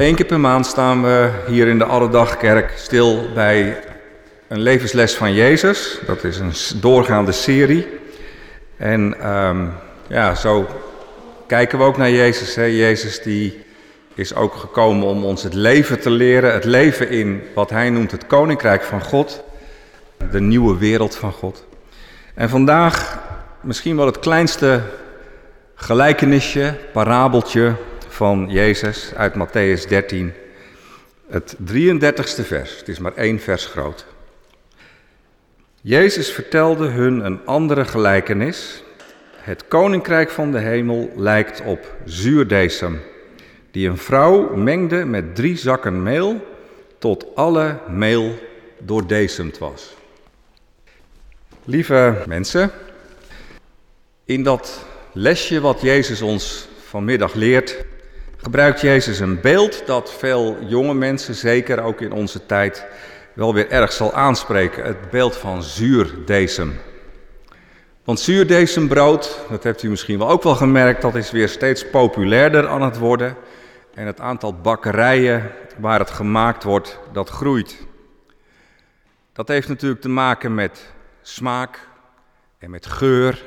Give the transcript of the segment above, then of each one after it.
Eén keer per maand staan we hier in de Alledagkerk stil bij een levensles van Jezus. Dat is een doorgaande serie. En ehm, ja, zo kijken we ook naar Jezus. Hè? Jezus die is ook gekomen om ons het leven te leren. Het leven in wat hij noemt het koninkrijk van God. De nieuwe wereld van God. En vandaag misschien wel het kleinste gelijkenisje, parabeltje van Jezus uit Matthäus 13. Het 33ste vers. Het is maar één vers groot. Jezus vertelde hun een andere gelijkenis. Het koninkrijk van de hemel lijkt op zuurdesem, die een vrouw mengde met drie zakken meel, tot alle meel doordezemd was. Lieve mensen, in dat lesje wat Jezus ons vanmiddag leert, gebruikt Jezus een beeld dat veel jonge mensen, zeker ook in onze tijd, wel weer erg zal aanspreken. Het beeld van zuurdesem. Want zuurdesembrood, dat hebt u misschien wel ook wel gemerkt, dat is weer steeds populairder aan het worden. En het aantal bakkerijen waar het gemaakt wordt, dat groeit. Dat heeft natuurlijk te maken met smaak en met geur.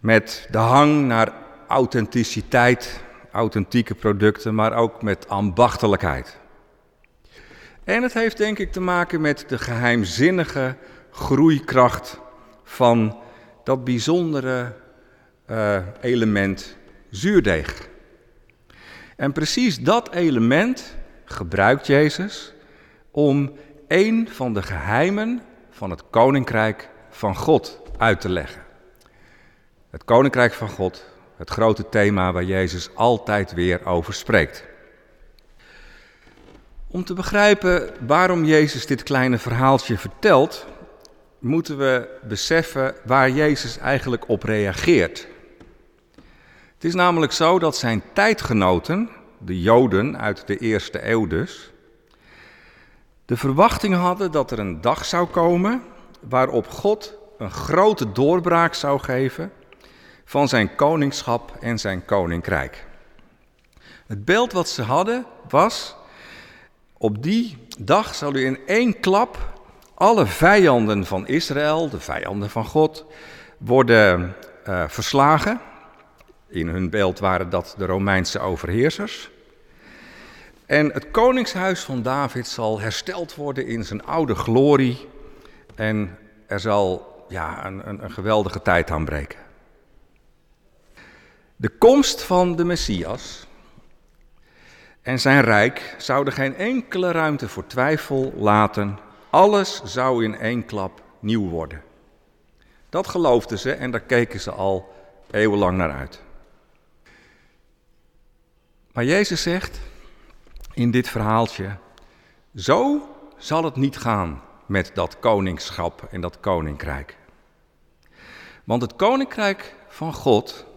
Met de hang naar authenticiteit, authentieke producten, maar ook met ambachtelijkheid. En het heeft denk ik te maken met de geheimzinnige groeikracht van dat bijzondere uh, element zuurdeeg. En precies dat element gebruikt Jezus om een van de geheimen van het koninkrijk van God uit te leggen. Het koninkrijk van God, het grote thema waar Jezus altijd weer over spreekt. Om te begrijpen waarom Jezus dit kleine verhaaltje vertelt, moeten we beseffen waar Jezus eigenlijk op reageert. Het is namelijk zo dat zijn tijdgenoten, de Joden uit de eerste eeuw dus, de verwachting hadden dat er een dag zou komen waarop God een grote doorbraak zou geven van zijn koningschap en zijn koninkrijk. Het beeld wat ze hadden was, op die dag zal u in één klap alle vijanden van Israël, de vijanden van God, worden uh, verslagen. In hun beeld waren dat de Romeinse overheersers. En het koningshuis van David zal hersteld worden in zijn oude glorie. En er zal ja, een, een, een geweldige tijd aanbreken. De komst van de Messias en zijn rijk zouden geen enkele ruimte voor twijfel laten. Alles zou in één klap nieuw worden. Dat geloofden ze en daar keken ze al eeuwenlang naar uit. Maar Jezus zegt in dit verhaaltje: Zo zal het niet gaan met dat koningschap en dat koninkrijk. Want het koninkrijk van God,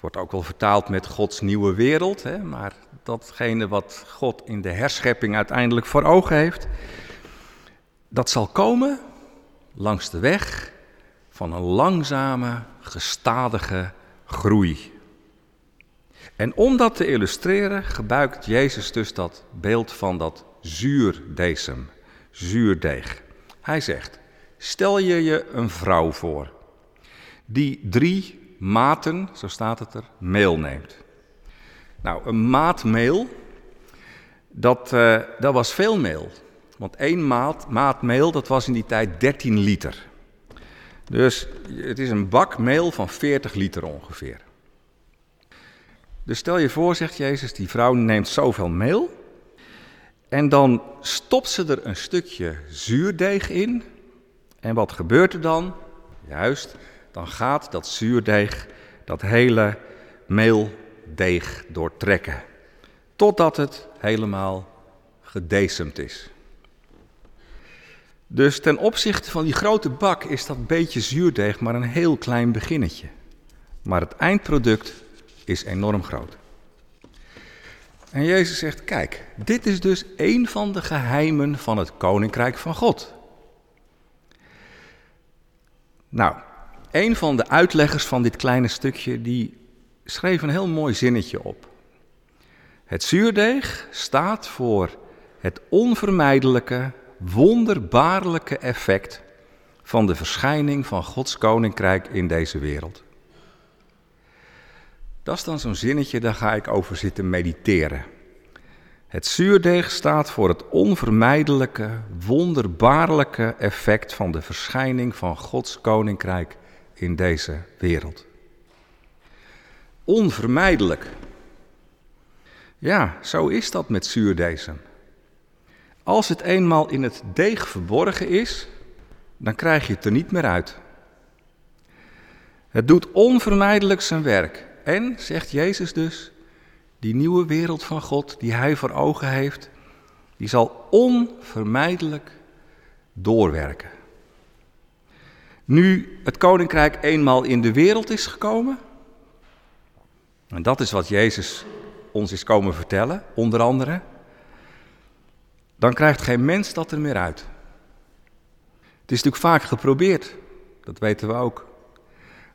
het wordt ook wel vertaald met Gods nieuwe wereld, hè, maar datgene wat God in de herschepping uiteindelijk voor ogen heeft, dat zal komen langs de weg van een langzame, gestadige groei. En om dat te illustreren gebruikt Jezus dus dat beeld van dat zuurdesem, zuurdeeg. Hij zegt, stel je je een vrouw voor die drie maten, zo staat het er, meel neemt. Nou, een maat meel, dat, uh, dat was veel meel. Want één maat, maat meel, dat was in die tijd 13 liter. Dus het is een bak meel van 40 liter ongeveer. Dus stel je voor, zegt Jezus, die vrouw neemt zoveel meel. En dan stopt ze er een stukje zuurdeeg in. En wat gebeurt er dan? Juist, dan gaat dat zuurdeeg dat hele meeldeeg doortrekken. Totdat het helemaal gedecemd is. Dus ten opzichte van die grote bak is dat beetje zuurdeeg maar een heel klein beginnetje. Maar het eindproduct is enorm groot. En Jezus zegt: Kijk, dit is dus een van de geheimen van het koninkrijk van God. Nou, een van de uitleggers van dit kleine stukje, die schreef een heel mooi zinnetje op. Het zuurdeeg staat voor het onvermijdelijke, wonderbaarlijke effect van de verschijning van Gods koninkrijk in deze wereld. Dat is dan zo'n zinnetje, daar ga ik over zitten mediteren. Het zuurdeeg staat voor het onvermijdelijke, wonderbaarlijke effect van de verschijning van Gods koninkrijk in deze wereld. Onvermijdelijk. Ja, zo is dat met zuurdeesem. Als het eenmaal in het deeg verborgen is, dan krijg je het er niet meer uit. Het doet onvermijdelijk zijn werk. En, zegt Jezus dus, die nieuwe wereld van God die hij voor ogen heeft, die zal onvermijdelijk doorwerken. Nu het koninkrijk eenmaal in de wereld is gekomen, en dat is wat Jezus ons is komen vertellen, onder andere, dan krijgt geen mens dat er meer uit. Het is natuurlijk vaak geprobeerd, dat weten we ook.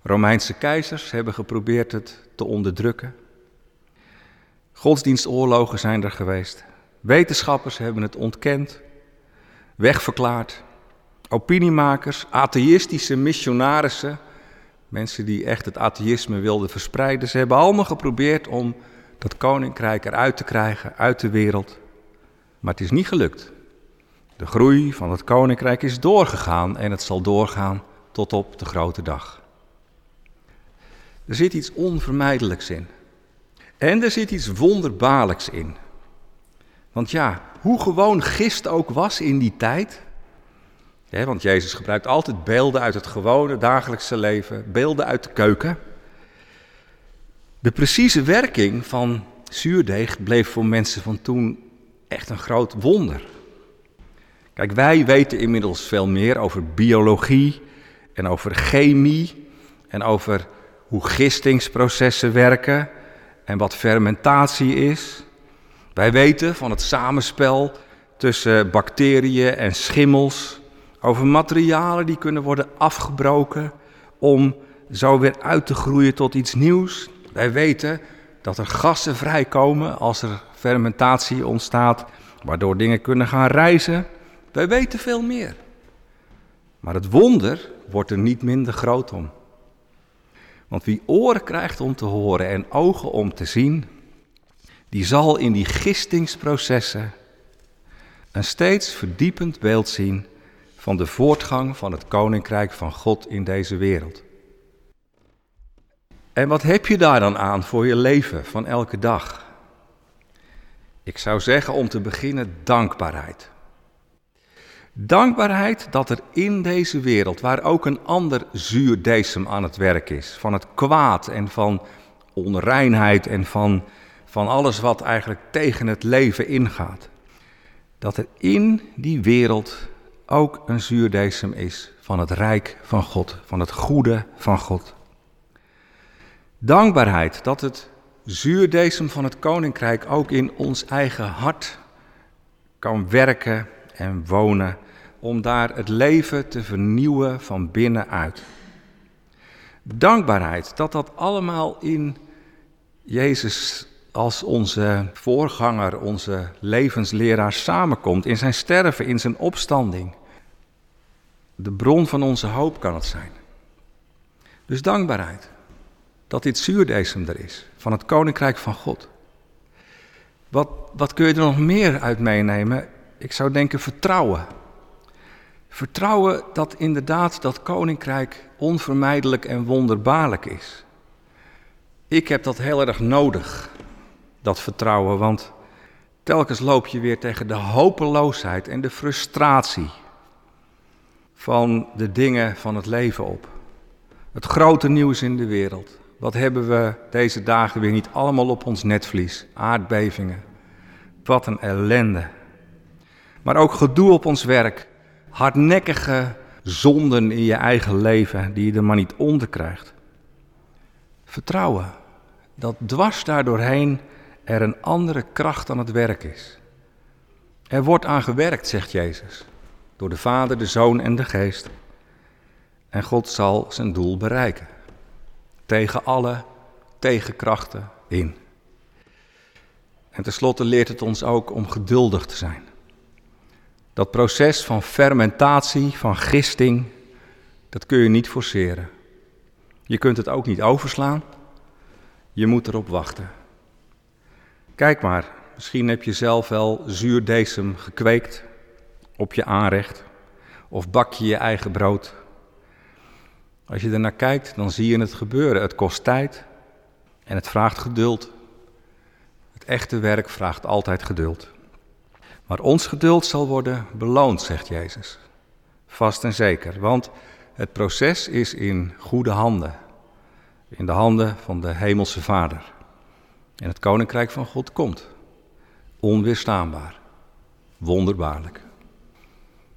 Romeinse keizers hebben geprobeerd het te onderdrukken. Godsdienstoorlogen zijn er geweest. Wetenschappers hebben het ontkend, wegverklaard. Opiniemakers, atheïstische missionarissen, mensen die echt het atheïsme wilden verspreiden, ze hebben allemaal geprobeerd om dat koninkrijk eruit te krijgen, uit de wereld. Maar het is niet gelukt. De groei van het koninkrijk is doorgegaan en het zal doorgaan tot op de grote dag. Er zit iets onvermijdelijks in. En er zit iets wonderbaarlijks in. Want ja, hoe gewoon gist ook was in die tijd. Want Jezus gebruikt altijd beelden uit het gewone dagelijkse leven, beelden uit de keuken. De precieze werking van zuurdeeg bleef voor mensen van toen echt een groot wonder. Kijk, wij weten inmiddels veel meer over biologie en over chemie en over hoe gistingsprocessen werken en wat fermentatie is. Wij weten van het samenspel tussen bacteriën en schimmels, over materialen die kunnen worden afgebroken om zo weer uit te groeien tot iets nieuws. Wij weten dat er gassen vrijkomen als er fermentatie ontstaat, waardoor dingen kunnen gaan rijzen. Wij weten veel meer. Maar het wonder wordt er niet minder groot om. Want wie oren krijgt om te horen en ogen om te zien, die zal in die gistingsprocessen een steeds verdiepend beeld zien van de voortgang van het koninkrijk van God in deze wereld. En wat heb je daar dan aan voor je leven van elke dag? Ik zou zeggen om te beginnen dankbaarheid. Dankbaarheid dat er in deze wereld, waar ook een ander zuurdesem aan het werk is, van het kwaad en van onreinheid en van, van alles wat eigenlijk tegen het leven ingaat, dat er in die wereld ook een zuurdesem is van het rijk van God, van het goede van God. Dankbaarheid dat het zuurdesem van het koninkrijk ook in ons eigen hart kan werken en wonen om daar het leven te vernieuwen van binnenuit. Dankbaarheid dat dat allemaal in Jezus als onze voorganger, onze levensleraar samenkomt, in zijn sterven, in zijn opstanding. De bron van onze hoop kan het zijn. Dus dankbaarheid dat dit zuurdesem er is, van het koninkrijk van God. Wat, wat kun je er nog meer uit meenemen? Ik zou denken vertrouwen. Vertrouwen dat inderdaad dat koninkrijk onvermijdelijk en wonderbaarlijk is. Ik heb dat heel erg nodig, dat vertrouwen, want telkens loop je weer tegen de hopeloosheid en de frustratie van de dingen van het leven op. Het grote nieuws in de wereld. Wat hebben we deze dagen weer niet allemaal op ons netvlies? Aardbevingen. Wat een ellende. Maar ook gedoe op ons werk hardnekkige zonden in je eigen leven die je er maar niet onder krijgt. Vertrouwen dat dwars daardoorheen er een andere kracht aan het werk is. Er wordt aan gewerkt, zegt Jezus, door de Vader, de Zoon en de Geest. En God zal zijn doel bereiken. Tegen alle tegenkrachten in. En tenslotte leert het ons ook om geduldig te zijn. Dat proces van fermentatie, van gisting, dat kun je niet forceren. Je kunt het ook niet overslaan. Je moet erop wachten. Kijk maar, misschien heb je zelf wel zuurdesem gekweekt op je aanrecht. Of bak je je eigen brood. Als je ernaar kijkt, dan zie je het gebeuren. Het kost tijd en het vraagt geduld. Het echte werk vraagt altijd geduld. Maar ons geduld zal worden beloond, zegt Jezus. Vast en zeker, want het proces is in goede handen. In de handen van de Hemelse Vader. En het Koninkrijk van God komt. Onweerstaanbaar. Wonderbaarlijk.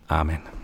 Amen.